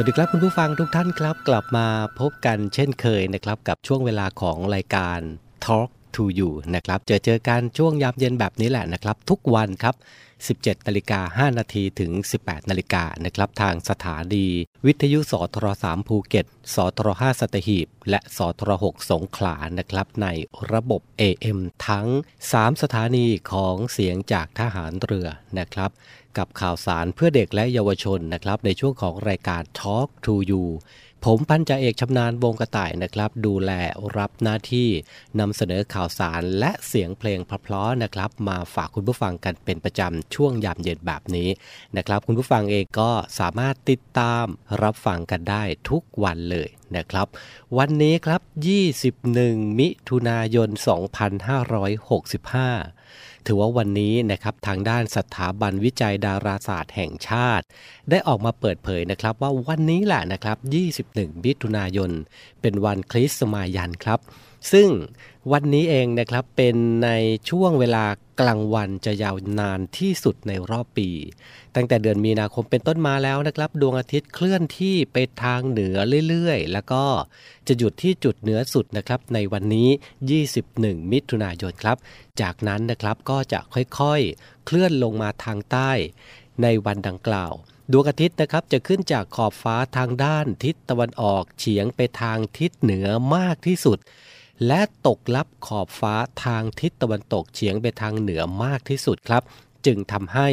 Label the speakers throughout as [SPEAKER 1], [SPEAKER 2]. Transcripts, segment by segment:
[SPEAKER 1] สวัสดีครับคุณผู้ฟังทุกท่านครับ กลับมาพบกันเช่นเคยนะครับ กับช่วงเวลาของรายการ Talk to You นะครับเจอเจอกันช่วงยามเย็นแบบนี้แหละนะครับ ทุกวันครับ 17นาฬิกา5นาทีถึง 18นาฬิกานะครับทางสถานีวิทยุสทร3ภูเก็ตสทร5สัตหีบ และสทร6สงขลานะครับ ในระบบ AM ทั้ง 3 สถานีของเสียงจากทหารเรือนะครับ กับข่าวสารเพื่อเด็กและเยาวชนนะครับในช่วงของรายการ Talk to You ผมพันจ่าเอกชำนาญวงกระต่ายนะครับ ดูแลรับหน้าที่นำเสนอข่าวสารและเสียงเพลงเพราะๆนะครับ มาฝากคุณผู้ฟังกันเป็นประจำช่วงยามเย็นแบบนี้นะครับ คุณผู้ฟังเองก็สามารถติดตามรับฟังกันได้ทุกวันเลยนะครับ วันนี้ครับ 21 มิถุนายน 2565
[SPEAKER 2] ถือว่าวันนี้นะครับทางด้านสถาบันวิจัยดาราศาสตร์แห่งชาติ ได้ออกมาเปิดเผยนะครับว่าวันนี้แหละนะครับ 21 มิถุนายน เป็นวันคริสต์มายันครับ ซึ่ง วันนี้เองนะครับเป็นในช่วงเวลากลางวันจะยาวนานที่สุดในรอบปี ตั้งแต่เดือนมีนาคมเป็นต้นมาแล้วนะครับ ดวงอาทิตย์เคลื่อนที่ไปทางเหนือเรื่อยๆ แล้วก็จะหยุดที่จุดเหนือสุดนะครับในวันนี้ 21 มิถุนายนครับ จากนั้นนะครับก็จะค่อยๆ เคลื่อนลงมาทางใต้ในวันดังกล่าวดวงอาทิตย์นะครับจะขึ้นจากขอบฟ้าทางด้านทิศตะวันออกเฉียงไปทางทิศเหนือมากที่สุด และตกลับขอบฟ้าทางทิศตะวันตกเฉียงไปทางเหนือมากที่สุดครับ จึงทำให้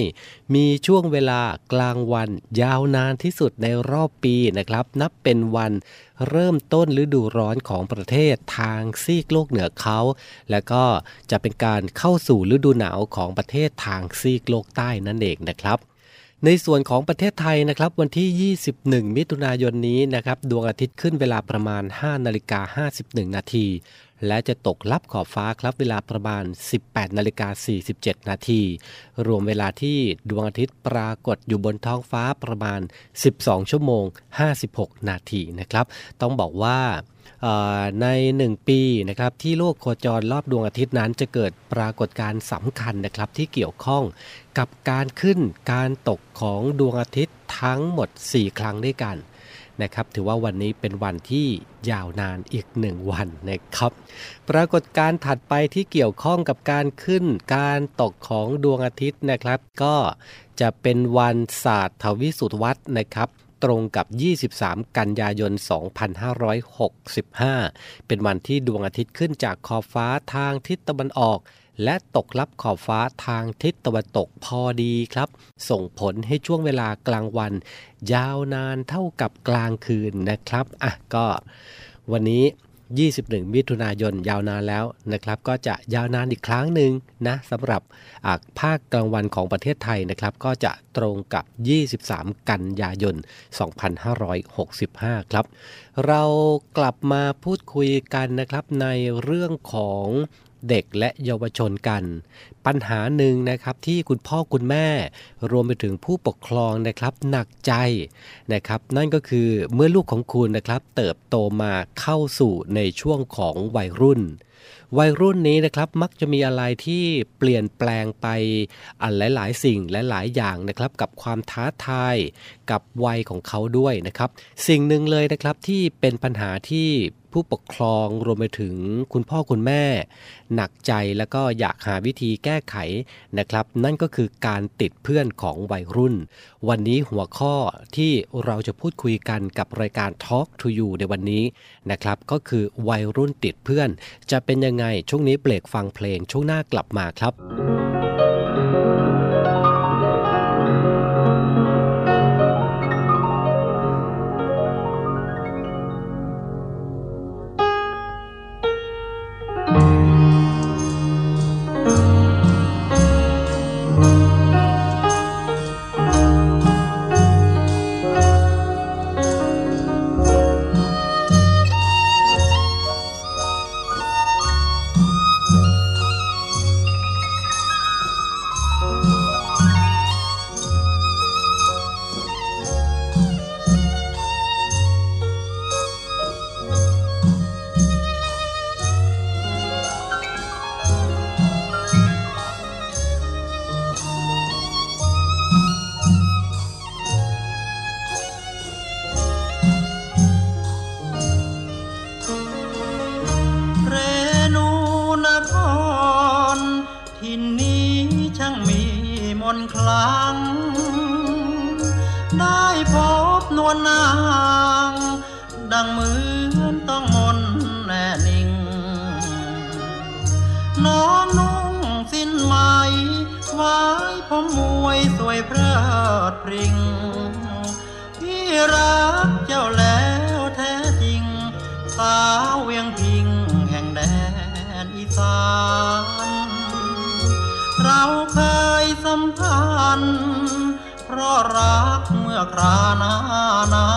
[SPEAKER 2] มีช่วงเวลากลางวันยาวนานที่สุดในรอบปีนะครับ นับเป็นวันเริ่มต้นฤดูร้อนของประเทศทางซีกโลกเหนือเขา และก็จะเป็นการเข้าสู่ฤดูหนาวของประเทศทางซีกโลกใต้นั่นเองนะครับ ในส่วนของประเทศไทยนะครับวันที่ 21 มิถุนายนนี้นะครับดวงอาทิตย์ขึ้นเวลาประมาณ 5 นาฬิกา 51 นาทีและจะตกลับขอบฟ้าครับเวลาประมาณ 18 นาฬิกา 47 นาที รวมเวลาที่ดวงอาทิตย์ปรากฏอยู่บนท้องฟ้าประมาณ 12 ชั่วโมง 56 นาทีนะครับ ต้องบอกว่า ใน 1 ปีนะครับที่โลกโคจรรอบดวงอาทิตย์นั้นจะเกิดปรากฏการณ์สำคัญนะครับที่เกี่ยวข้องกับการขึ้นการตกของดวงอาทิตย์ทั้งหมด 4 ครั้งด้วยกันนะครับถือว่าวันนี้เป็นวันที่ยาวนานอีกหนึ่งวันนะครับ ปรากฏการณ์ถัดไปที่เกี่ยวข้องกับการขึ้นการตกของดวงอาทิตย์นะครับ ก็จะเป็นวันศาสตร์ทวิสุทวัฒน์นะครับ ตรงกับ 23 กันยายน 2565 เป็นวันที่ดวงอาทิตย์ขึ้นจากขอบฟ้าทางทิศตะวันออก และตกลับขอบฟ้าทางทิศตะวันตกพอดีครับ ส่งผลให้ช่วงเวลากลางวัน ยาวนานเท่ากับกลางคืนนะครับ อะก็วันนี้ 21 มิถุนายนยาวนานแล้วนะครับ ก็จะยาวนานอีกครั้งหนึ่งนะสำหรับภาคกลางวันของประเทศไทยนะครับ ก็จะตรงกับ 23 กันยายน 2565 ครับ เรากลับมาพูดคุยกันนะครับในเรื่องของ เด็กและเยาวชนกัน ปัญหาหนึ่งนะครับที่คุณพ่อคุณแม่ รวมไปถึงผู้ปกครองนะครับหนักใจนะครับ นั่นก็คือเมื่อลูกของคุณนะครับ เติบโตมาเข้าสู่ในช่วงของวัยรุ่นวัยรุ่นนี้นะครับมักจะมีอะไรที่เปลี่ยนแปลงไปอันหลาย ๆ สิ่งและหลายอย่างนะครับ กับความท้าทายกับวัยของเขาด้วยนะครับ สิ่งหนึ่งเลยนะครับที่เป็นปัญหาที่ ผู้ปกครองรวมไปถึงคุณพ่อคุณแม่ หนักใจแล้วก็อยากหาวิธีแก้ไขนะครับ นั่นก็คือการติดเพื่อนของวัยรุ่น วันนี้หัวข้อที่เราจะพูดคุยกันกับรายการ Talk to You ในวันนี้นะครับ ก็คือวัยรุ่นติดเพื่อน จะเป็นยังไงช่วงนี้เบรกฟังเพลงช่วงหน้ากลับมาครับ
[SPEAKER 3] รักเจ้าแล้วแท้จริง สาวเวียงพิงแห่งแดนอีสาน เราเคยสัมพันธ์เพราะรักเมื่อคราหนาหนา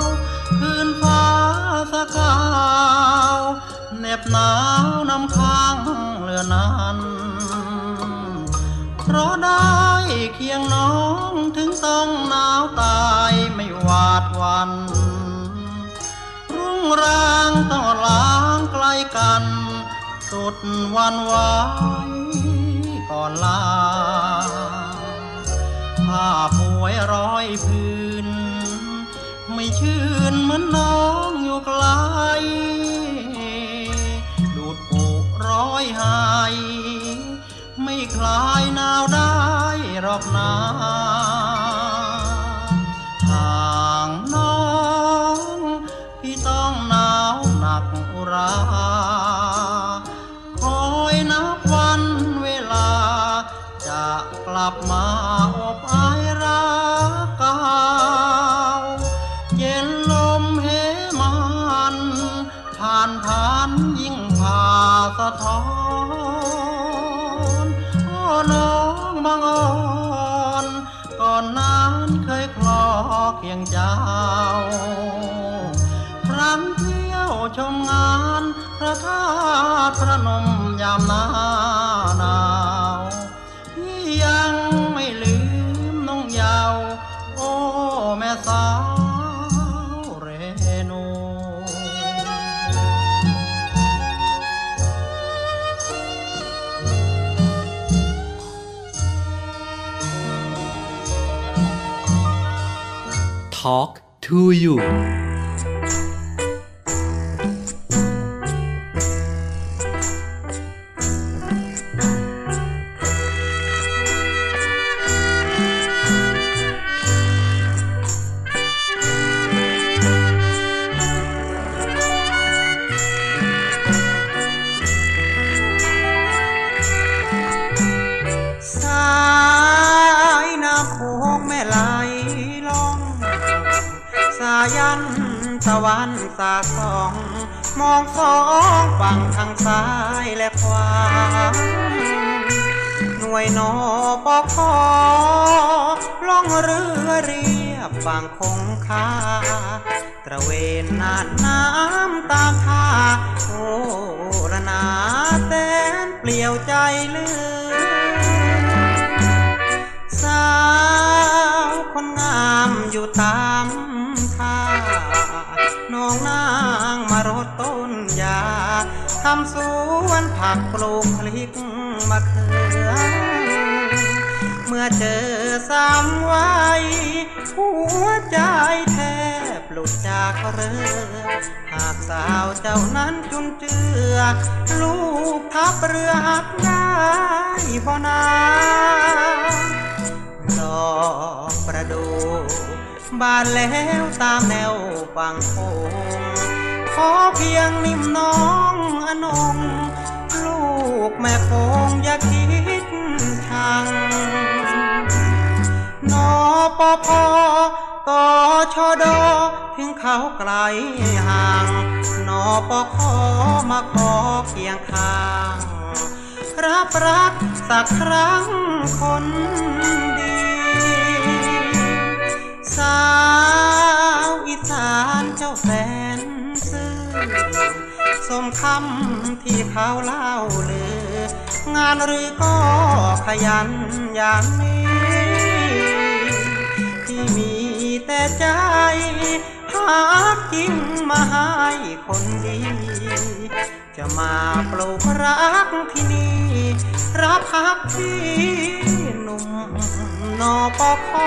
[SPEAKER 3] วคืนฟ้าสกาวเน็บหนาวาง
[SPEAKER 4] ต้องล้างไกลกัน สุดวันไหวก่อนลาผ้าป่วยร้อยพื้น ไม่ชื่นเหมือนน้องอยู่ไกล ดูดปุร้อยหาย ไม่คลายหนาวได้หรอกนา ราคอยนับวันเวลา จะกลับมาอบอายรักเก่าเย็นลมเหมันผ่านผ่านยิ่งผ่าสะท้อนโอ้น้องบางอ่อนก่อนนั้นเคยคลอเคียงเจ้าครั้งเที่ยวชมงาน พระธาตุพระนมยามหน้าหนาวพี่ยังไม่ลืมน้องยาว โอ้แม่สาวเรนู
[SPEAKER 2] Talk to you
[SPEAKER 3] เรือหากสาวเจ้านั้นจุนเจือ ลูกทับเรือหักได้บ่นาดอกประดู บานแล้วตามแนวฝั่งโขงขอเพียงนิ่มน้องอนง ลูกแม่คงอย่าคิดทางนอปอพอต่อชอดอถึ เขาไกลห่างนอปอขอมาขอเคียงข้าง รับรักสักครั้งคนดี สาวอีสานเจ้าแสนซื่อสมคำที่เขาเล่าลืองานหรือก็ขยันอย่างนี้ ที่มีแต่ใจ หากิ่งมาให้คนดี จะมาปลูกรักที่นี่ รับพักที่หนุ่มนอปอคอ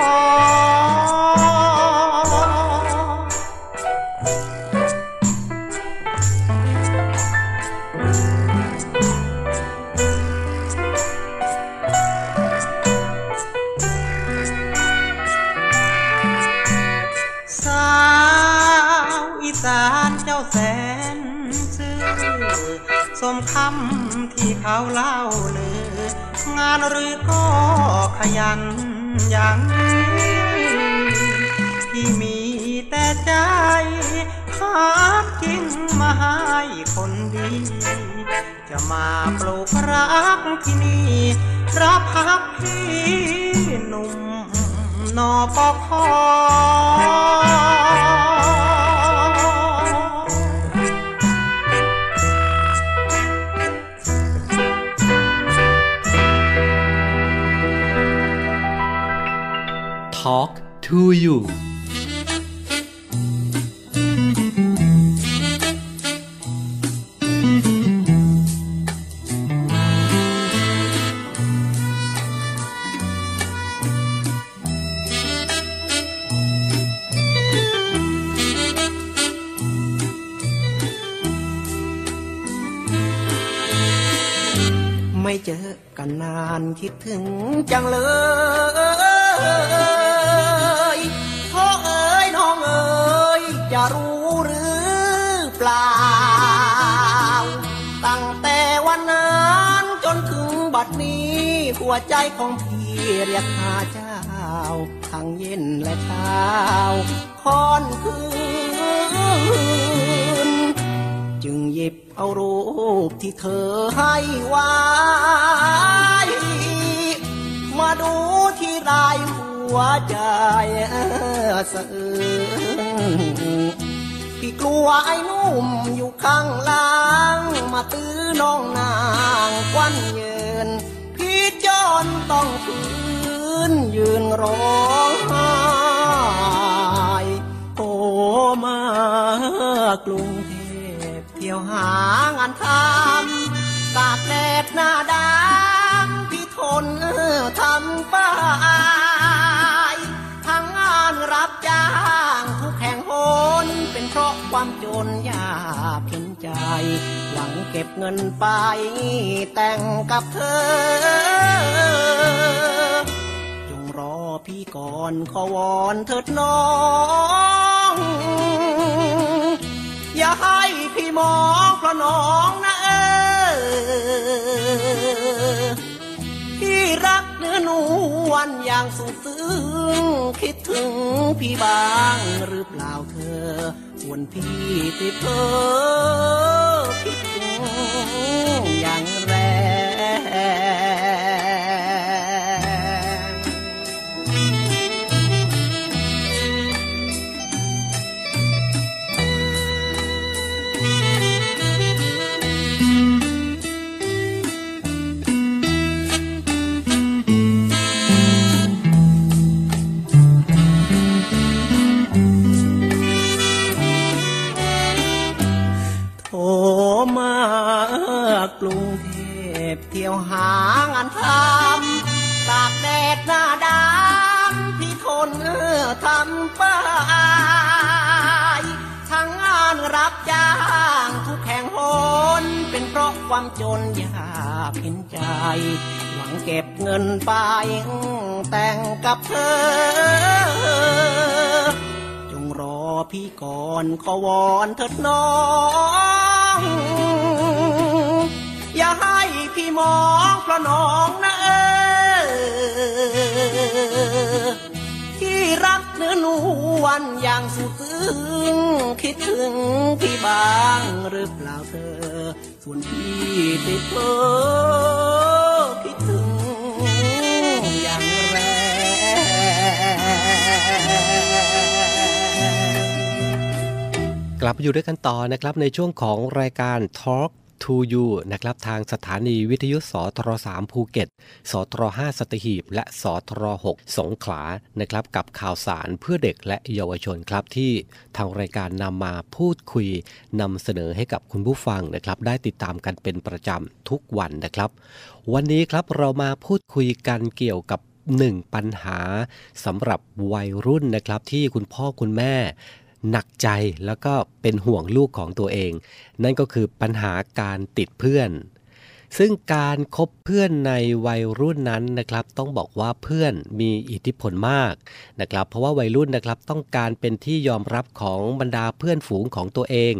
[SPEAKER 3] เขาเล่าลือ งานหรือก็ขยันอย่างนี้ที่มีแต่ใจหากินมาให้คนดี จะมาปลูกรักที่นี่ รับพักพี่หนุ่มนอปอคอ
[SPEAKER 2] Talk to you
[SPEAKER 5] ไม่เจอกันนานคิดถึงจังเลย วใจของพี่เรียกหาเจ้า ทั้งเย็นและเช้าค่อนคืน จึงหยิบเอารูปที่เธอให้ไว้ มาดูที่รายหัวใจสะอื้นพี่กลัวไอ้นุ่มอยู่ข้างล่าง มาตื้อน้องนางควันเยิน อนต้องฝืนยืนร้องไห้โอ้มากรุงเทพเที่ยวหางานทำตากแดดหน้าดำพี่ทนทำป้ายทั้งงานรับจ้างทุกแห่งหนเป็นเพราะความจนยากเใจ หวังเก็บเงินไป แต่งกับเธอ จงรอพี่ก่อนขอวอนเถิดน้อง อย่าให้พี่มองเพราะน้องนะเออพี่รักเนื้อนวลอย่างสุดซึ้งคิดถึงพี่บ้างหรือเปล่าเธอ วนพี่ติดเพ้อ
[SPEAKER 2] มาอยู่ด้วยกันต่อนะครับในช่วงของรายการ Talk to You นะครับทางสถานีวิทยุสทร3ภูเก็ต สทร5สตหีบ และสทร6สงขลานะครับกับข่าวสารเพื่อเด็กและเยาวชนครับที่ทางรายการนำมาพูดคุยนำเสนอให้กับคุณผู้ฟังนะครับได้ติดตามกันเป็นประจำทุกวันนะครับ วันนี้ครับเรามาพูดคุยกันเกี่ยวกับหนึ่งปัญหาสำหรับวัยรุ่นนะครับที่คุณพ่อคุณแม่ หนักใจแล้วก็เป็นห่วงลูกของตัวเอง นั่นก็คือปัญหาการติดเพื่อน ซึ่งการคบเพื่อนในวัยรุ่นนั้นนะครับ ต้องบอกว่าเพื่อนมีอิทธิพลมากนะครับ เพราะว่าวัยรุ่นนะครับต้องการเป็นที่ยอมรับของบรรดาเพื่อนฝูงของตัวเอง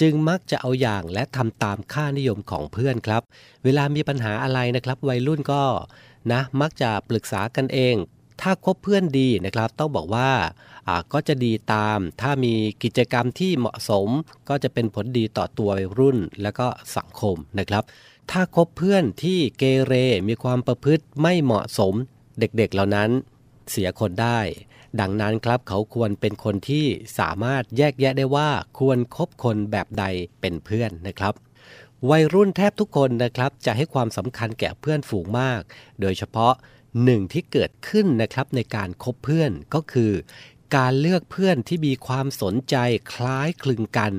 [SPEAKER 2] จึงมักจะเอาอย่างและทำตามค่านิยมของเพื่อนครับ เวลามีปัญหาอะไรนะครับ วัยรุ่นก็นะมักจะปรึกษากันเองถ้าคบเพื่อนดีนะครับ ต้องบอกว่าอ่า ก็จะดีตาม ถ้ามีกิจกรรมที่เหมาะสม ก็จะเป็นผลดีต่อตัววัยรุ่นและก็สังคมนะครับ ถ้าคบเพื่อนที่เกเรมีความประพฤติไม่เหมาะสม เด็กๆเหล่านั้นเสียคนได้ ดังนั้นครับเขาควรเป็นคนที่สามารถแยกแยะได้ว่าควรคบคนแบบใดเป็นเพื่อนนะครับวัยรุ่นแทบทุกคนนะครับจะให้ความสำคัญแก่เพื่อนฝูงมาก โดยเฉพาะหนึ่งที่เกิดขึ้นนะครับในการคบเพื่อนก็คือ การเลือกเพื่อนที่มีความสนใจคล้ายคลึงกัน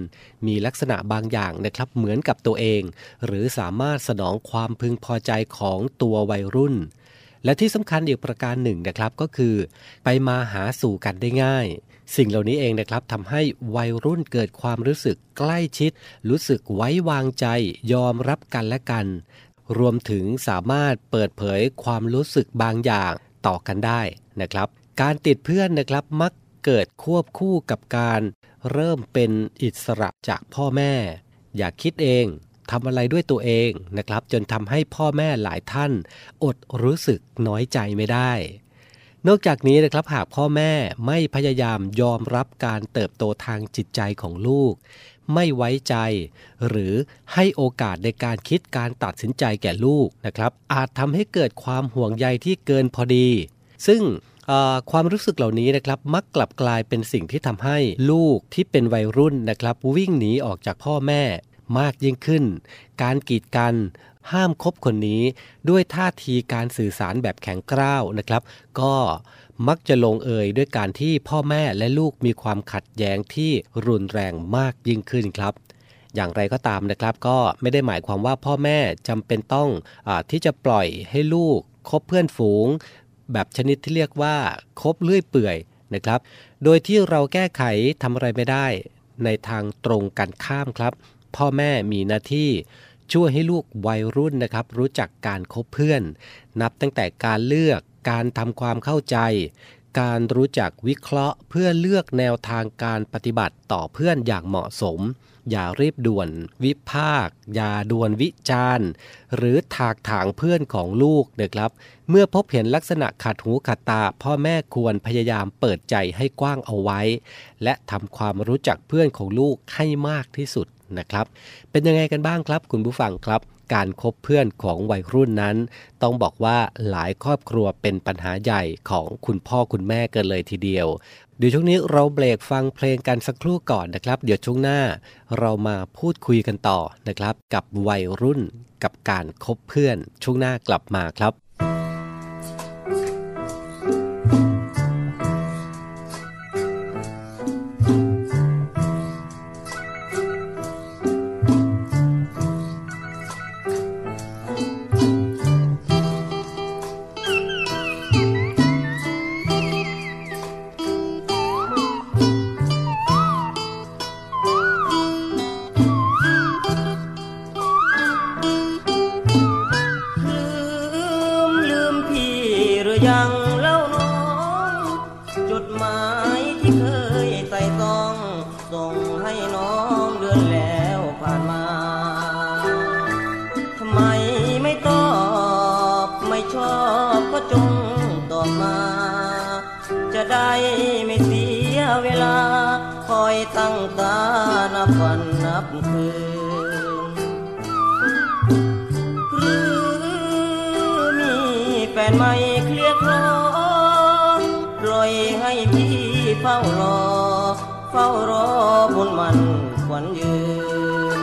[SPEAKER 2] มีลักษณะบางอย่างนะครับเหมือนกับตัวเอง หรือสามารถสนองความพึงพอใจของตัววัยรุ่น และที่สำคัญอีกประการหนึ่งนะครับก็คือ ไปมาหาสู่กันได้ง่าย สิ่งเหล่านี้เองนะครับทำให้วัยรุ่นเกิดความรู้สึกใกล้ชิด รู้สึกไว้วางใจ ยอมรับกันและกัน รวมถึงสามารถเปิดเผยความรู้สึกบางอย่างต่อกันได้นะครับ การติดเพื่อนนะครับมักเกิดควบคู่กับการเริ่มเป็นอิสระจากพ่อแม่ อย่าคิดเองทำอะไรด้วยตัวเองนะครับ จนทำให้พ่อแม่หลายท่าน อดรู้สึกน้อยใจไม่ได้ นอกจากนี้นะครับหากพ่อแม่ไม่พยายามยอมรับการเติบโตทางจิตใจของลูก ไม่ไว้ใจ หรือให้โอกาสในการคิดการตัดสินใจแก่ลูกนะครับ อาจทำให้เกิดความห่วงใยที่เกินพอดี ซึ่ง ความรู้สึกเหล่านี้นะครับมักกลับกลายเป็นสิ่งที่ทำให้ลูกที่เป็นวัยรุ่นนะครับวิ่งหนีออกจากพ่อแม่มากยิ่งขึ้น การกีดกัน ห้ามคบคนนี้ ด้วยท่าทีการสื่อสารแบบแข็งกร้าวนะครับ ก็มักจะลงเอยด้วยการที่พ่อแม่และลูกมีความขัดแย้งที่รุนแรงมากยิ่งขึ้นครับ อย่างไรก็ตามนะครับ ก็ไม่ได้หมายความว่าพ่อแม่จำเป็นต้องอที่จะปล่อยให้ลูกคบเพื่อนฝูง แบบชนิดที่เรียกว่าคบเลื่อยเปื่อยนะครับ โดยที่เราแก้ไขทำอะไรไม่ได้ในทางตรงกันข้ามครับ พ่อแม่มีหน้าที่ช่วยให้ลูกวัยรุ่นนะครับ รู้จักการคบเพื่อน นับตั้งแต่การเลือกการทำความเข้าใจ การรู้จักวิเคราะห์เพื่อเลือกแนวทางการปฏิบัติต่อเพื่อนอย่างเหมาะสม อย่ารีบด่วน วิพากษ์อย่าด่วนวิจารณ์หรือถากถางเพื่อนของลูกนะครับ เมื่อพบเห็นลักษณะขัดหูขัดตา พ่อแม่ควรพยายามเปิดใจให้กว้างเอาไว้ และทำความรู้จักเพื่อนของลูกให้มากที่สุดนะครับ เป็นยังไงกันบ้างครับ คุณผู้ฟังครับการคบเพื่อนของวัยรุ่นนั้น ต้องบอกว่าหลายครอบครัวเป็นปัญหาใหญ่ของคุณพ่อคุณแม่เกินเลยทีเดียว เดี๋ยวช่วงนี้เราเบรกฟังเพลงกันสักครู่ก่อนนะครับ เดี๋ยวช่วงหน้าเรามาพูดคุยกันต่อนะครับ กับวัยรุ่นกับการคบเพื่อนช่วงหน้ากลับมาครับ
[SPEAKER 6] ได้ไม่เสียเวลา คอยตั้งตานับวันนับคืน หรือมีแฟนใหม่เคลียร์คลอปล่อยให้พี่เฝ้ารอ เฝ้ารอบนมันควันยืน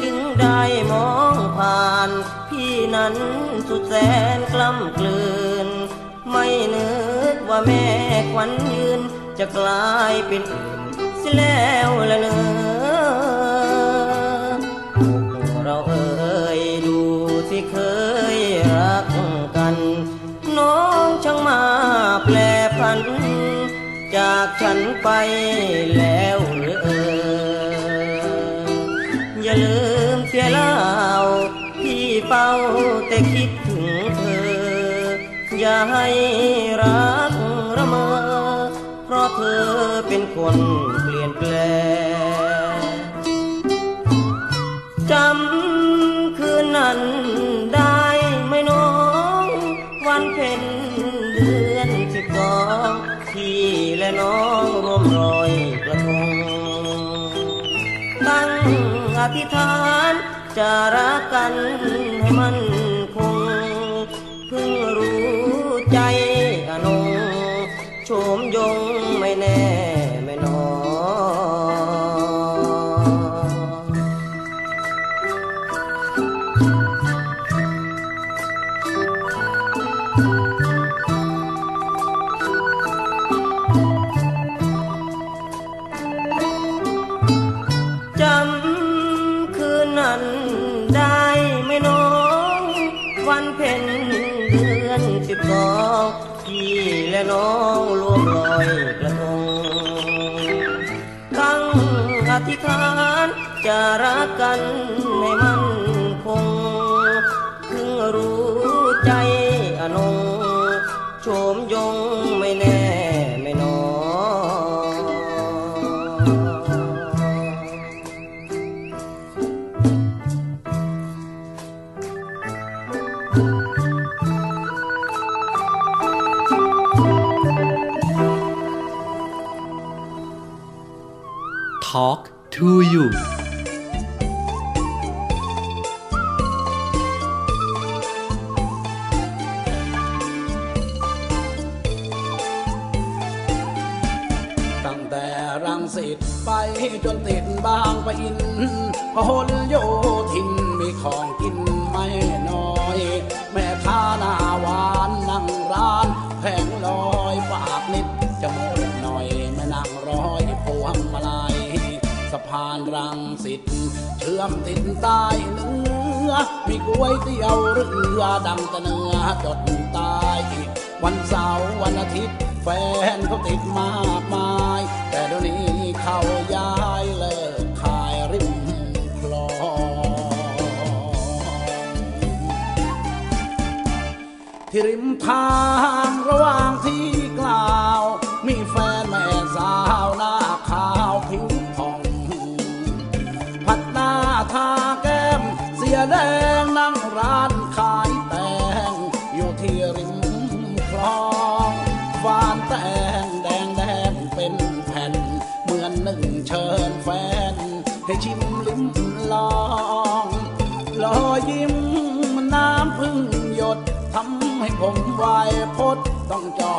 [SPEAKER 6] จึงได้มองผ่านพี่นั้นสุดแสนกล้ำกลืนไม่เนึก ว่าแม่ควันยืนจะกลายเป็นอื่นเสียแล้วละเนอเราเอ่ยดูสิเคยรักกัน น้องช่างมาแปลพัน จากฉันไปแล้วหรือเอ่ยอย่าลืมเสียเล่าพี่เฝ้าแต่คิดถึงเธอ อย่าให้รักะเธอเป็นคนเปลี่ยนแปลงจำคืนนั้นได้ไหมน้อง วันเพ็ญเดือนสิบสองพี่และน้องร่วมรอยกระทง ตั้งอธิษฐานจะรักกันให้มันคง เพิ่งรู้ใจ
[SPEAKER 2] รักกัน รัง
[SPEAKER 7] สิตเชื่อมติดใต้เนื้อมีก๋วยเตี๋ยวเรือดังต่เนื้อจดตายวันเสาร์วันอาทิตย์แฟนเขาติดมากมาย แต่เดี๋ยวนี้เขาย้ายเลิกขายริมคลองที่ริมทางระ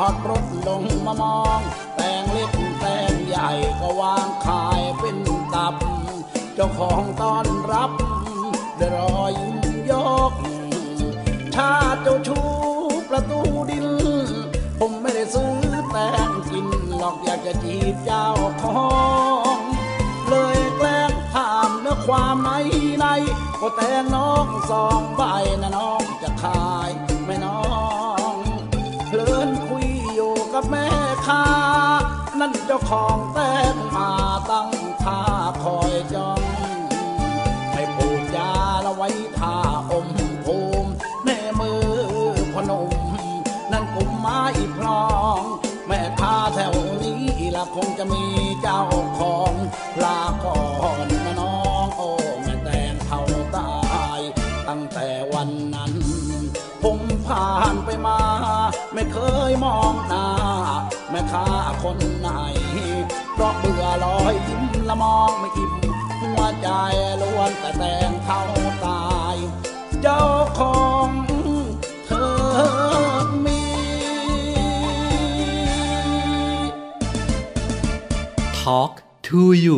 [SPEAKER 7] อดรถลงมามองแตงเล็กแตงใหญ่ก็วางขายเป็นตับ เจ้าของต้อนรับดรอยยิ้มยก ชาเจ้าชูประตูดิน ผมไม่ได้ซื้อแตงกิน หรอกอยากจะจีบเจ้าของ เลยแกล้งถามเนื้อความในใน ก็แตงน้องสองใบนะน้องจะขาย ค้า นั่นเจ้าของแตงมาตั้งท่าคอยจ้องไม่พูดจาละไว้ท่าอมภูมิแม่มือพนม นั่นกุมไม้พลอง แม่ค้าแถวนี้ละคงจะมีเจ้าของลาก่อนนะน้องโอ้แม่แตงเท่าตาย ตั้งแต่วันนั้น ผมผ่านไปมา ไม่เคยมองหน้า ม่ค้าคนไหน เพราะเบื่อลอยยิ้มละมองไม่อิ่มหัวใจล้วนแต่แตงเท่าตาย เจ้าของเธอมี
[SPEAKER 6] Talk to you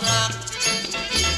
[SPEAKER 8] เ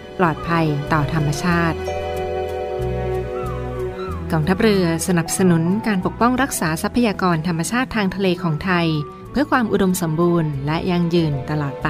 [SPEAKER 9] ลอดภัยต่อธรรมชาติกองทัพเรือสนับสนุนการปกป้องรักษาทรัพยากรธรรมชาติทางทะเลของไทย เพื่อความอุดมสมบูรณ์และยั่งยืนตลอดไป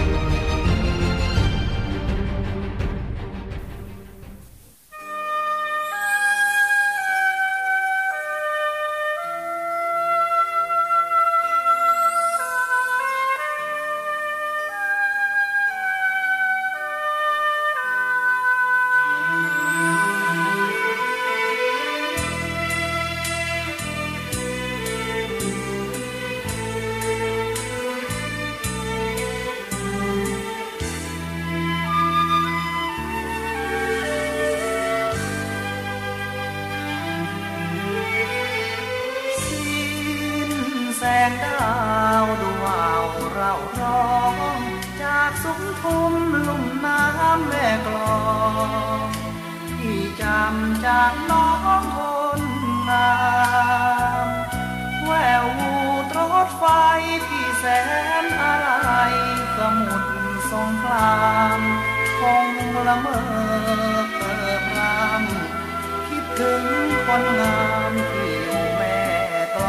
[SPEAKER 10] แส
[SPEAKER 3] งดาวดวาวเราร้อง จากสุมทุมลุ่มน้ำแม่กลองที่จำจากน้องคนงามแวววูตรถไฟที่แสนอะไรสมุดสงครามคงละเมอเปิดรามคิดถึงคนงามที่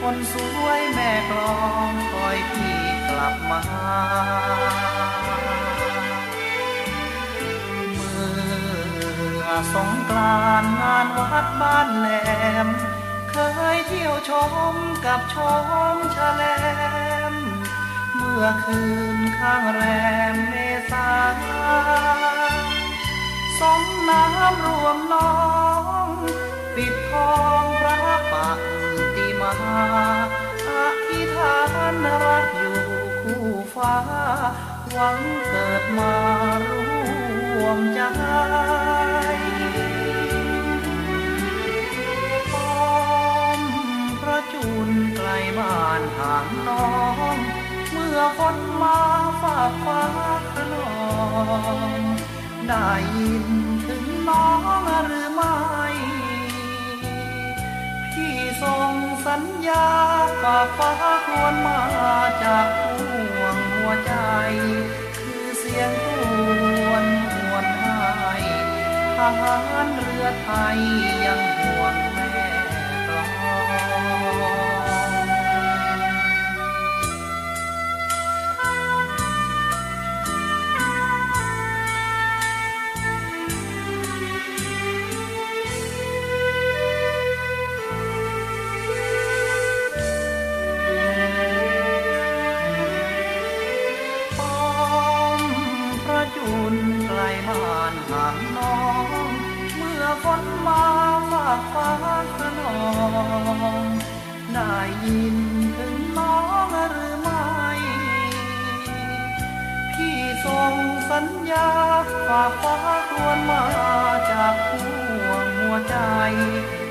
[SPEAKER 3] คนสวยแม่กลองคอยพี่กลับมาเมื่อสงกรานงานวัดบ้านแหลม เคยเที่ยวชมกับชมชะแลม เมื่อคืนข้างแรมเมษาสองน้ำรวมน้อง ปิดทองพระปาก มาอธิษฐานรักอยู่คู่ฟ้า หวังเกิดมาร่วมใจป้อมพระจุนไกลบ้านห่างน้อง เมื่อคนมาฝากฟ้าขนอง ได้ยินถึงน้องหรือ งสัญญาฝากฟ้าควรมาจากห่วงหัวใจ คือเสียงตวนหวนให้ทหารเรือไทยยังห่วงแม่ มาฝากฟ้าขนองได้ยินถึงน้องหรือไม่ พี่ส่งสัญญาฝากฟ้าควรมาจากห่วงหัวใจ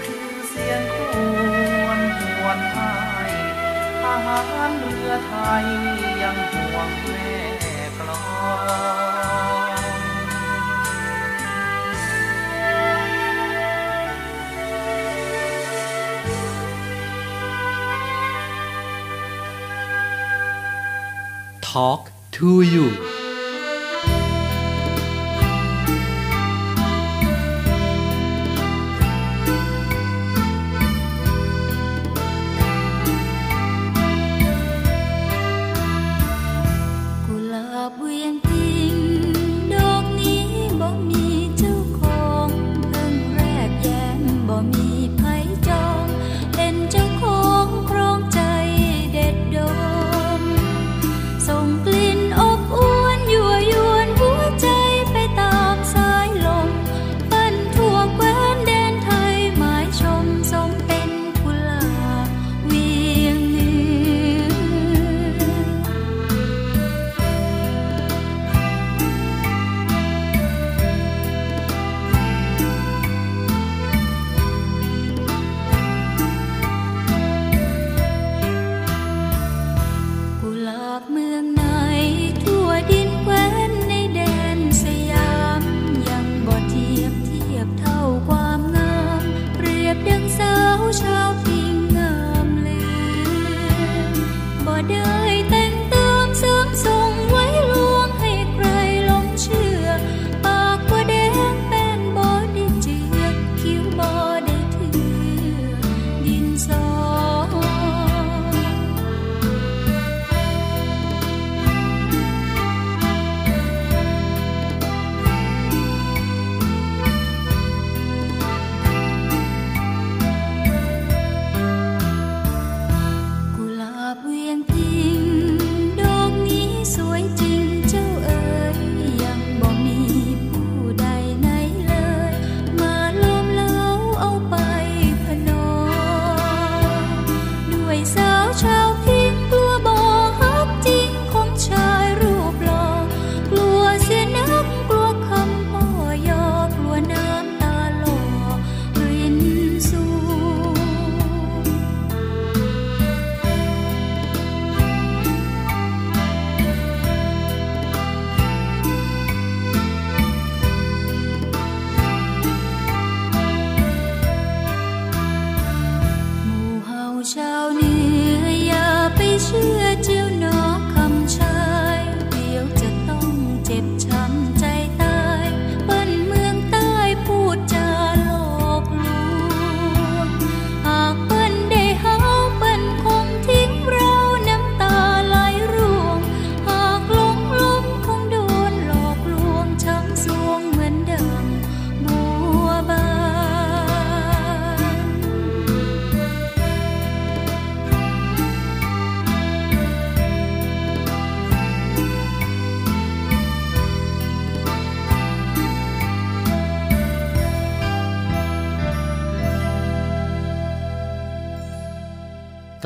[SPEAKER 3] คือเสียงควรหวนไทยทหารเรือไทยยังห่วงแม่กลอง
[SPEAKER 2] talk to you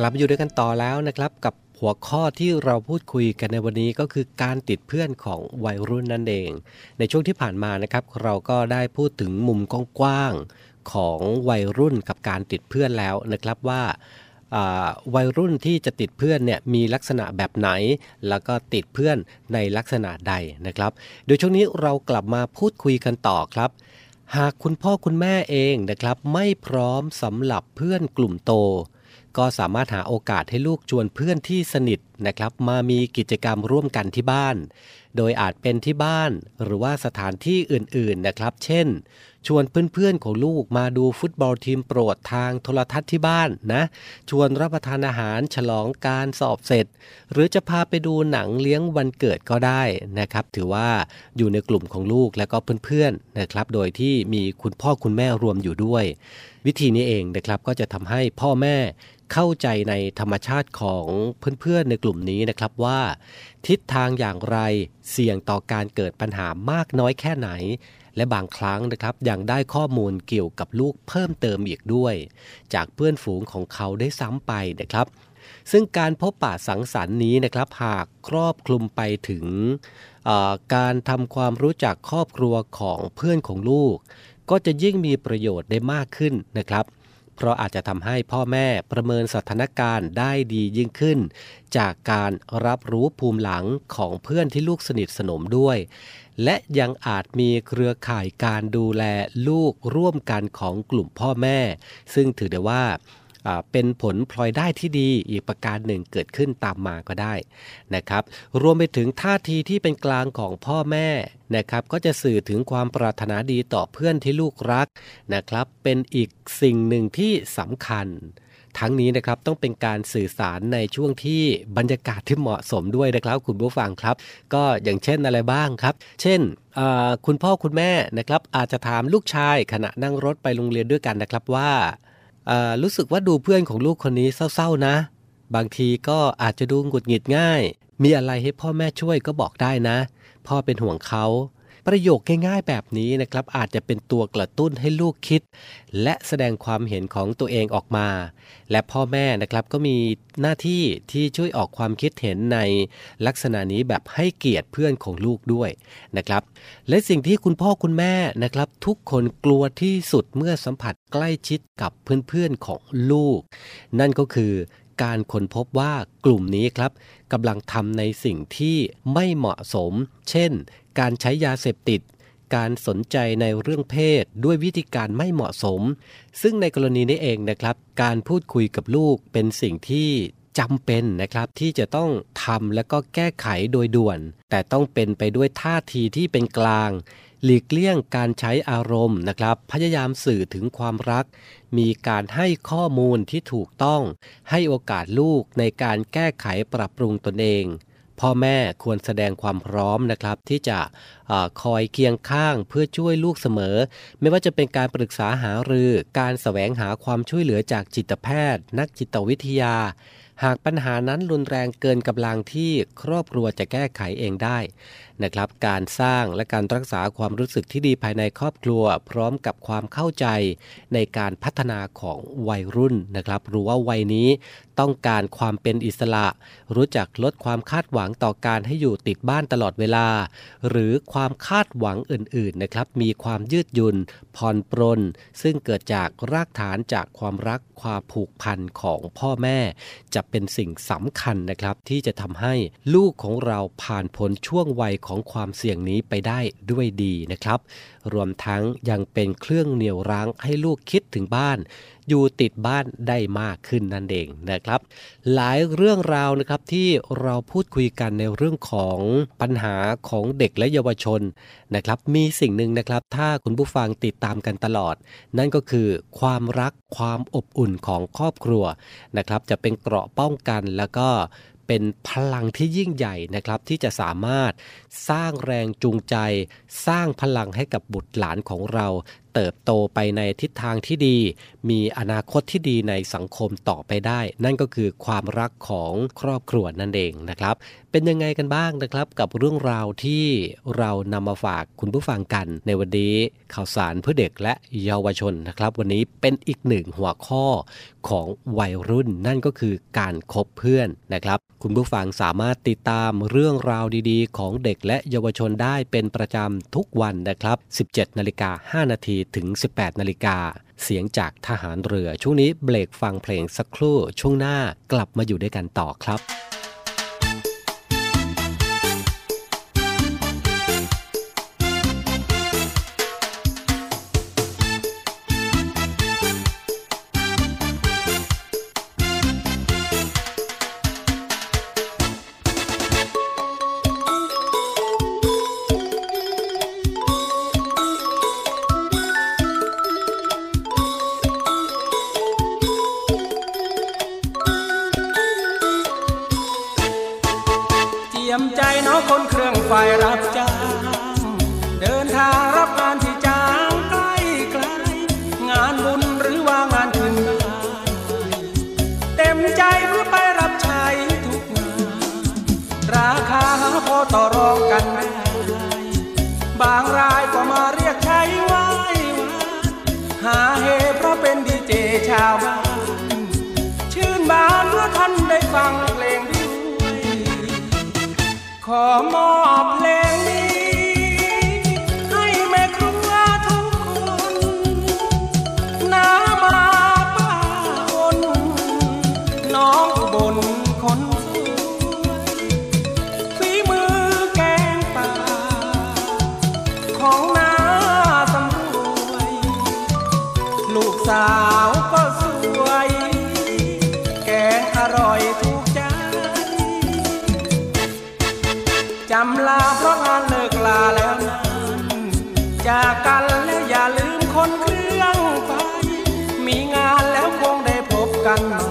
[SPEAKER 2] ลับมาอยู่ด้วยกันต่อแล้วนะครับกับหัวข้อที่เราพูดคุยกันในวันนี้ก็คือการติดเพื่อนของวัยรุ่นนั่นเอง ในช่วงที่ผ่านมานะครับ เราก็ได้พูดถึงมุมกว้างๆของวัยรุ่นกับการติดเพื่อนแล้วนะครับว่าวัยรุ่นที่จะติดเพื่อนเนี่ยมีลักษณะแบบไหน แล้วก็ติดเพื่อนในลักษณะใดนะครับโดยช่วงนี้เรากลับมาพูดคุยกันต่อครับ หากคุณพ่อคุณแม่เองนะครับ ไม่พร้อมสำหรับเพื่อนกลุ่มโต ก็สามารถหาโอกาสให้ลูกชวนเพื่อนที่สนิทนะครับ มามีกิจกรรมร่วมกันที่บ้าน โดยอาจเป็นที่บ้านหรือว่าสถานที่อื่นๆนะครับ เช่นชวนเพื่อนๆของลูกมาดูฟุตบอลทีมโปรดทางโทรทัศน์ที่บ้านนะ ชวนรับประทานอาหารฉลองการสอบเสร็จ หรือจะพาไปดูหนังเลี้ยงวันเกิดก็ได้นะครับ ถือว่าอยู่ในกลุ่มของลูกและก็เพื่อนๆนะครับ โดยที่มีคุณพ่อคุณแม่รวมอยู่ด้วย วิธีนี้เองนะครับก็จะทำให้พ่อแม่เข้าใจในธรรมชาติของเพื่อนๆในกลุ่มนี้นะครับว่าทิศทางอย่างไรเสี่ยงต่อการเกิดปัญหามากน้อยแค่ไหน และบางครั้งนะครับยังได้ข้อมูลเกี่ยวกับลูกเพิ่มเติมอีกด้วย จากเพื่อนฝูงของเขาได้ซ้ำไปนะครับ ซึ่งการพบปะสังสรรค์นี้นะครับหากครอบคลุมไปถึงการทำความรู้จักครอบครัวของเพื่อนของลูก ก็จะยิ่งมีประโยชน์ได้มากขึ้นนะครับ เพราะอาจจะทำให้พ่อแม่ประเมินสถานการณ์ได้ดียิ่งขึ้น จากการรับรู้ภูมิหลังของเพื่อนที่ลูกสนิทสนมด้วย และยังอาจมีเครือข่ายการดูแลลูกร่วมกันของกลุ่มพ่อแม่ ซึ่งถือได้ว่า เป็นผลพลอยได้ที่ดีอีกประการหนึ่งเกิดขึ้นตามมาก็ได้นะครับ รวมไปถึงท่าทีที่เป็นกลางของพ่อแม่นะครับ ก็จะสื่อถึงความปรารถนาดีต่อเพื่อนที่ลูกรักนะครับ เป็นอีกสิ่งหนึ่งที่สำคัญทั้งนี้นะครับต้องเป็นการสื่อสารในช่วงที่บรรยากาศที่เหมาะสมด้วยนะครับ คุณผู้ฟังครับ ก็อย่างเช่นอะไรบ้างครับ เช่นคุณพ่อคุณแม่นะครับอาจจะถามลูกชายขณะนั่งรถไปโรงเรียนด้วยกันนะครับว่า รู้สึกว่าดูเพื่อนของลูกคนนี้เศร้าๆนะ บางทีก็อาจจะดูหงุดหงิดง่าย มีอะไรให้พ่อแม่ช่วยก็บอกได้นะ พ่อเป็นห่วงเขา ประโยคง่ายๆแบบนี้นะครับอาจจะเป็นตัวกระตุ้นให้ลูกคิด และแสดงความเห็นของตัวเองออกมา และพ่อแม่นะครับก็มีหน้าที่ที่ช่วยออกความคิดเห็นในลักษณะนี้แบบให้เกียรติเพื่อนของลูกด้วยนะครับ และสิ่งที่คุณพ่อคุณแม่นะครับ ทุกคนกลัวที่สุดเมื่อสัมผัสใกล้ชิดกับเพื่อนๆของลูก นั่นก็คือ การค้นพบว่ากลุ่มนี้ครับกำลังทำในสิ่งที่ไม่เหมาะสม เช่น การใช้ยาเสพติด การสนใจในเรื่องเพศด้วยวิธีการไม่เหมาะสม ซึ่งในกรณีนี้เองนะครับ การพูดคุยกับลูกเป็นสิ่งที่จำเป็นนะครับที่จะต้องทำและก็แก้ไขโดยด่วน แต่ต้องเป็นไปด้วยท่าทีที่เป็นกลาง หลีกเลี่ยงการใช้อารมณ์นะครับ พยายามสื่อถึงความรัก มีการให้ข้อมูลที่ถูกต้อง ให้โอกาสลูกในการแก้ไขปรับปรุงตนเอง พ่อแม่ควรแสดงความพร้อมนะครับ ที่จะอคอยเคียงข้างเพื่อช่วยลูกเสมอ ไม่ว่าจะเป็นการปรึกษาหารือ การแสวงหาความช่วยเหลือจากจิตแพทย์ นักจิตวิทยา หากปัญหานั้นรุนแรงเกินกำลังที่ครอบครัวจะแก้ไขเองได้นะครับ การสร้างและการรักษาความรู้สึกที่ดีภายในครอบครัว พร้อมกับความเข้าใจในการพัฒนาของวัยรุ่นนะครับ รู้ว่าวัยนี้ ต้องการความเป็นอิสระ รู้จักลดความคาดหวังต่อการให้อยู่ติดบ้านตลอดเวลา หรือความคาดหวังอื่นๆนะครับ มีความยืดหยุ่นผ่อนปรน ซึ่งเกิดจากรากฐานจากความรักความผูกพันของพ่อแม่ จะเป็นสิ่งสำคัญนะครับ ที่จะทำให้ลูกของเราผ่านพ้นช่วงวัยของความเสี่ยงนี้ไปได้ด้วยดีนะครับ รวมทั้งยังเป็นเครื่องเหนี่ยวรั้งให้ลูกคิดถึงบ้าน อยู่ติดบ้านได้มากขึ้นนั่นเองนะครับ หลายเรื่องราวนะครับที่เราพูดคุยกันในเรื่องของปัญหาของเด็กและเยาวชนนะครับ มีสิ่งหนึ่งนะครับ ถ้าคุณผู้ฟังติดตามกันตลอด นั่นก็คือความรักความอบอุ่นของครอบครัวนะครับ จะเป็นเกราะป้องกันแล้วก็เป็นพลังที่ยิ่งใหญ่นะครับที่จะสามารถสร้างแรงจูงใจ สร้างพลังให้กับบุตรหลานของเรา เติบโตไปในทิศทางที่ดี มีอนาคตที่ดีในสังคมต่อไปได้ นั่นก็คือความรักของครอบครัวนั่นเองนะครับเป็นยังไงกันบ้างนะครับ กับเรื่องราวที่เรานำมาฝากคุณผู้ฟังกัน ในวันนี้ข่าวสารเพื่อเด็กและเยาวชนนะครับ วันนี้เป็นอีกหนึ่งหัวข้อของวัยรุ่นนั่นก็คือการคบเพื่อนนะครับ คุณผู้ฟังสามารถติดตามเรื่องราวดีๆ ของเด็กและเยาวชนได้เป็นประจำทุกวันนะครับ 17นาฬิกา5นาทีถึง 18นาฬิกาเสียงจากทหารเรือ ช่วงนี้เบรกฟังเพลงสักครู่ช่วงหน้ากลับมาอยู่ด้วยกันต่อครับ
[SPEAKER 11] จำลาเพราะงานเลิกลาแล้วนั้นจากกันแล้วอย่าลืมคนเครื่องไฟมีงานแล้วคงได้พบกันใหม่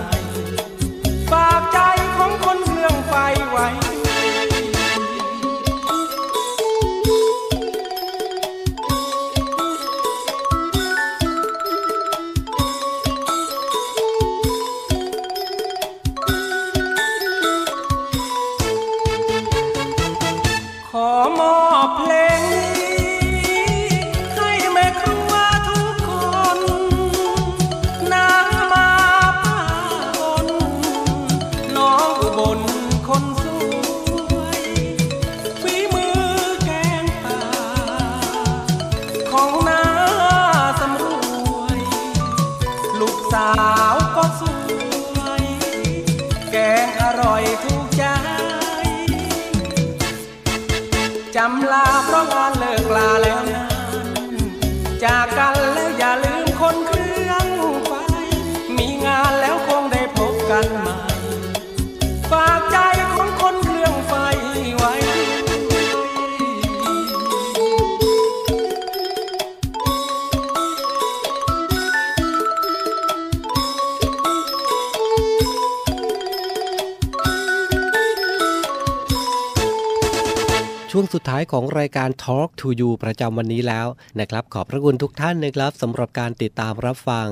[SPEAKER 11] ท้ายของรายการ
[SPEAKER 2] Talk to You ประจำวันนี้แล้วนะครับ ขอบพระคุณทุกท่านนะครับสำหรับการติดตามรับฟัง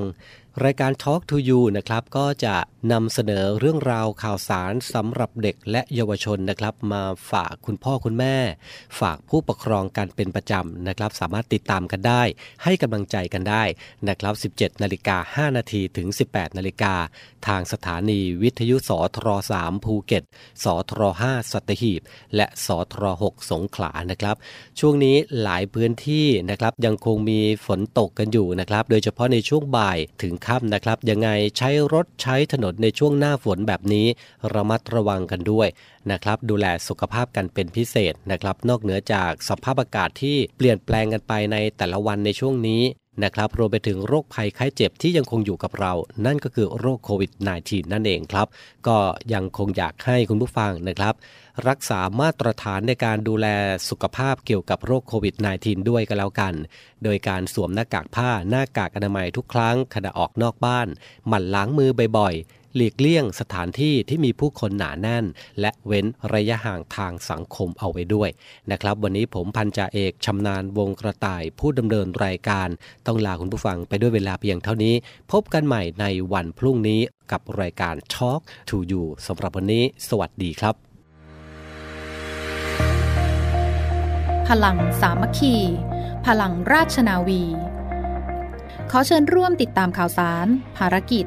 [SPEAKER 2] รายการ Talk to You นะครับก็จะนำเสนอเรื่องราวข่าวสารสำหรับเด็กและเยาวชนนะครับ มาฝากคุณพ่อคุณแม่ ฝากผู้ปกครองกันเป็นประจำนะครับ สามารถติดตามกันได้ ให้กำลังใจกันได้นะครับ 17นาฬิกา5นาทีถึง 18นาฬิกาทางสถานีวิทยุสทร3ภูเก็ตสทร5สัตหีบ และสทร6สงขลานะครับ ช่วงนี้หลายพื้นที่นะครับยังคงมีฝนตกกันอยู่นะครับ โดยเฉพาะในช่วงบ่ายถึงค่ำนะครับ ยังไงใช้รถใช้ถนนในช่วงหน้าฝนแบบนี้ระมัดระวังกันด้วยนะครับ ดูแลสุขภาพกันเป็นพิเศษนะครับ นอกเหนือจากสภาพอากาศที่เปลี่ยนแปลงกันไปในแต่ละวันในช่วงนี้ นะครับรวมไปถึงโรคภัยไข้เจ็บที่ยังคงอยู่กับเรา นั่นก็คือโรคโควิด -19 นั่นเองครับ ก็ยังคงอยากให้คุณผู้ฟังนะครับ รักษามาตรฐานในการดูแลสุขภาพเกี่ยวกับโรคโควิด -19 ด้วยก็แล้วกัน โดยการสวมหน้ากากผ้าหน้ากากอนามัยทุกครั้งขณะออกนอกบ้าน หมั่นล้างมือบ่อย หลีกเลี่ยงสถานที่ที่มีผู้คนหนาแน่น และเว้นระยะห่างทางสังคมเอาไว้ด้วยนะครับ วันนี้ผมพันจ่าเอกชำนาญวงกระต่ายผู้ดำเนินรายการ ต้องลาคุณผู้ฟังไปด้วยเวลาเพียงเท่านี้ พบกันใหม่ในวันพรุ่งนี้กับรายการ Talk to You สำหรับวันนี้ สวัสดีครับ
[SPEAKER 12] พลังสามัคคี พลังราชนาวี ขอเชิญร่วมติดตามข่าวสาร ภารกิจ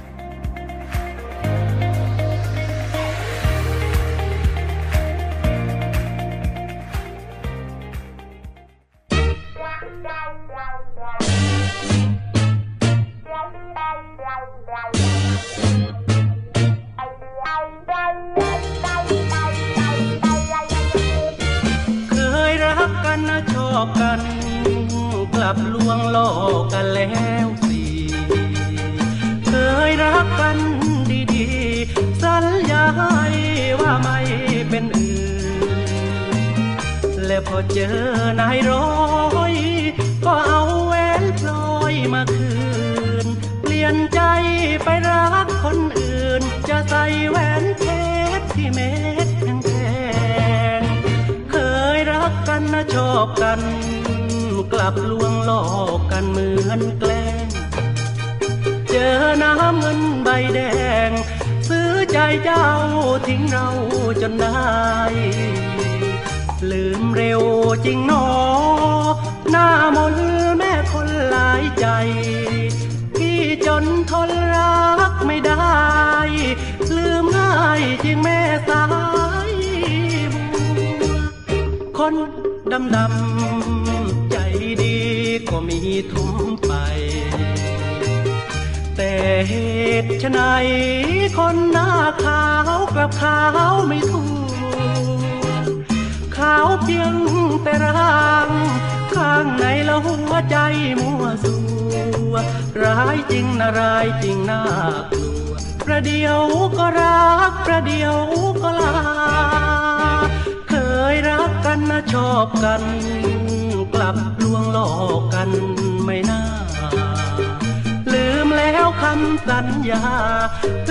[SPEAKER 11] วงหลกกันแล้วสิเคยรักกันดีๆ สัญญาให้ว่าไม่เป็นอื่น และพอเจอนายร้อย ก็เอาแหวนพลอยมาคืน เปลี่ยนใจไปรักคนอื่น จะใส่แหวนเพชรที่เม็ดแพงๆเคยรักกันนะชอบกัน ลับลวงหลอกกันเหมือนแกล้ง เจอน้ำเงินใบแดง ซื้อใจเจ้าทิ้งเราจนได้ ลืมเร็วจริงหนอ หน้ามนแม่คนหลายใจ พี่จนทนรักไม่ได้ ลืมง่ายจริงแม่สายบัวคนดำดำ ก็มีทุ่มไป แต่เหตุไฉนคนหน้าขาวกลับขาวไม่ถูกขาวเพียงแต่ร่างข้างในละหัวใจมัวสัวร้ายจริงนะร้ายจริงน่ากลัวประเดียวก็รักประเดียวก็ลา เคยรักกันนะชอบกัน ลับลวงหลอกกันไม่น่า ลืมแล้วคำสัญญา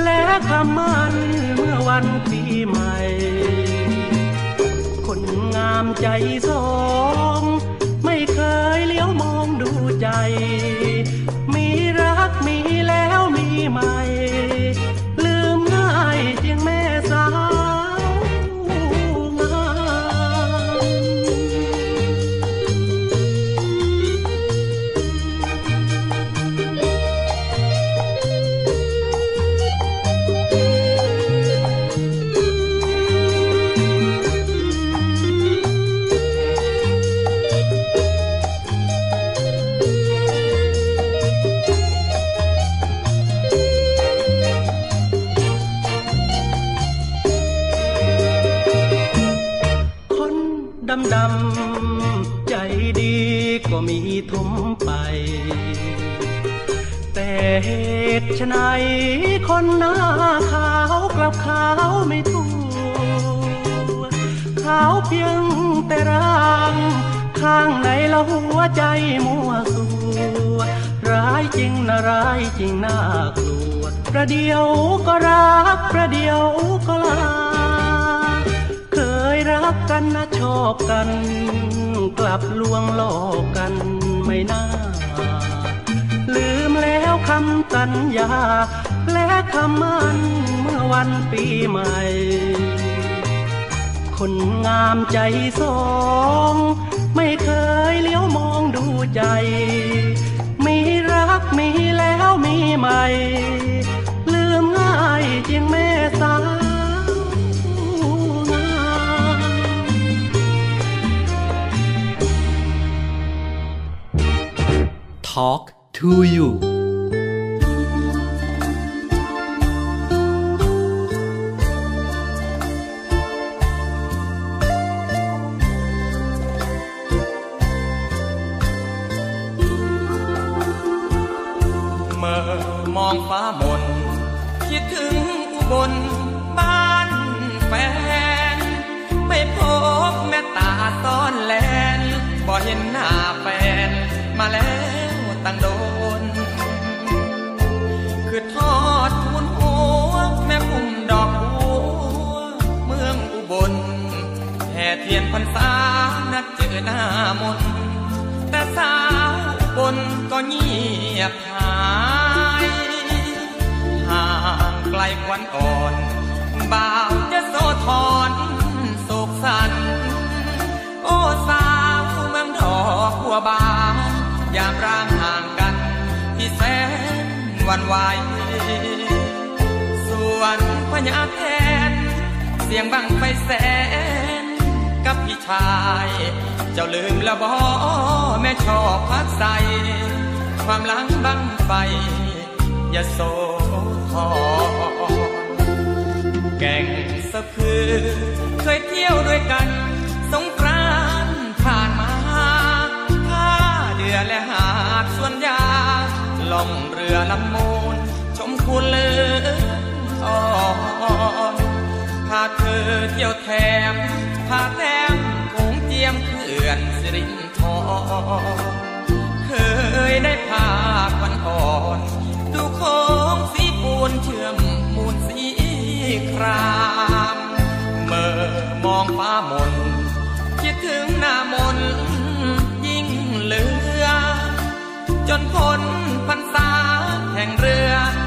[SPEAKER 11] และคำมั่นเมื่อวันปีใหม่ คนงามใจสอง ไม่เคยเลี้ยวมองดูใจ วใจมัวสัวร้ายจริงนะร้ายจริงน่ากลัว ประเดียวก็รัก ประเดียวก็ลา เคยรักกันนะชอบกัน กลับลวงหลอกกันไม่น่า ลืมแล้วคำสัญญา และคำมั่นเมื่อวันปีใหม่ คนงามใจสอง ไม่เคยเลี้ยวมองดูใจ มีรักมีแล้วมีใหม่ ลืมง่ายจริงแม่สาวงาม
[SPEAKER 2] Talk to
[SPEAKER 3] องฟ้ามนคิดถึงอุบลบ้านแฟน ไม่พบแม่ตาซ่อนแลนบ่เห็นหน้าแฟน มาแล้วตั้งโดน คือทอดทุนหัวแม่พุ่มดอกบัวเมืองอุบลแห่เทียนพรรษานัดเจอหน้ามนแต่สาวบนก็เงียบหา วันอ่อนบ่าวจะโซทอนโศกสัน โอ้สาวเมืองดอกหัวบานยามร่างห่างกัน ที่แสนวันไหวส่วนพญาแทน เสียงบังไฟแสน กับพี่ชาย เจ้าลืมละบอแม่ชอบพักใส ความหลังบังไฟอย่าโซทอ แก่งสะพือ เคยเที่ยวด้วยกัน สงกรานต์ผ่านมาท่าเดือและหาดส่วนยาล่องเรือลำมูล ชมคุณเลืออ่อนพาเธอเที่ยวแถมพาแต้มคงเจียมเขื่อนสิรินทรเคยได้พาควันอ่อน ดูโค้งสีปูนเชื่อม ครามเมื่อมองฟ้ามนคิดถึงหน้ามนยิ่งเหลือ จนพ้นพรรษาแห่งเรือน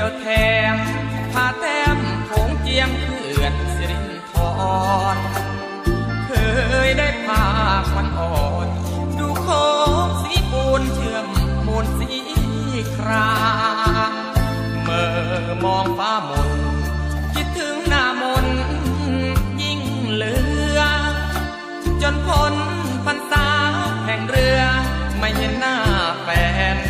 [SPEAKER 3] ที่ยวแถมพาแต้มโขงเจียมเขื่อนสิรินทรเคยได้พาควันอ่อน ดูโค้งสีปูนเชื่อมมูลสีครามเมื่อมองฟ้ามนคิดถึงหน้ามนยิ่งเหลือ จนพ้นพรรษาแห่งเรือไม่เห็นหน้าแฟน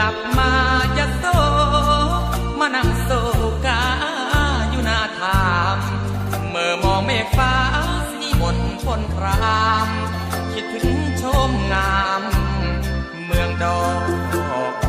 [SPEAKER 3] ลับมาจะโตมานั่งโซกาอยู่หน้าถามเมื่อมองเมฆฟ้าสีมนพนครามคิดถึงชมงาม เมืองดอก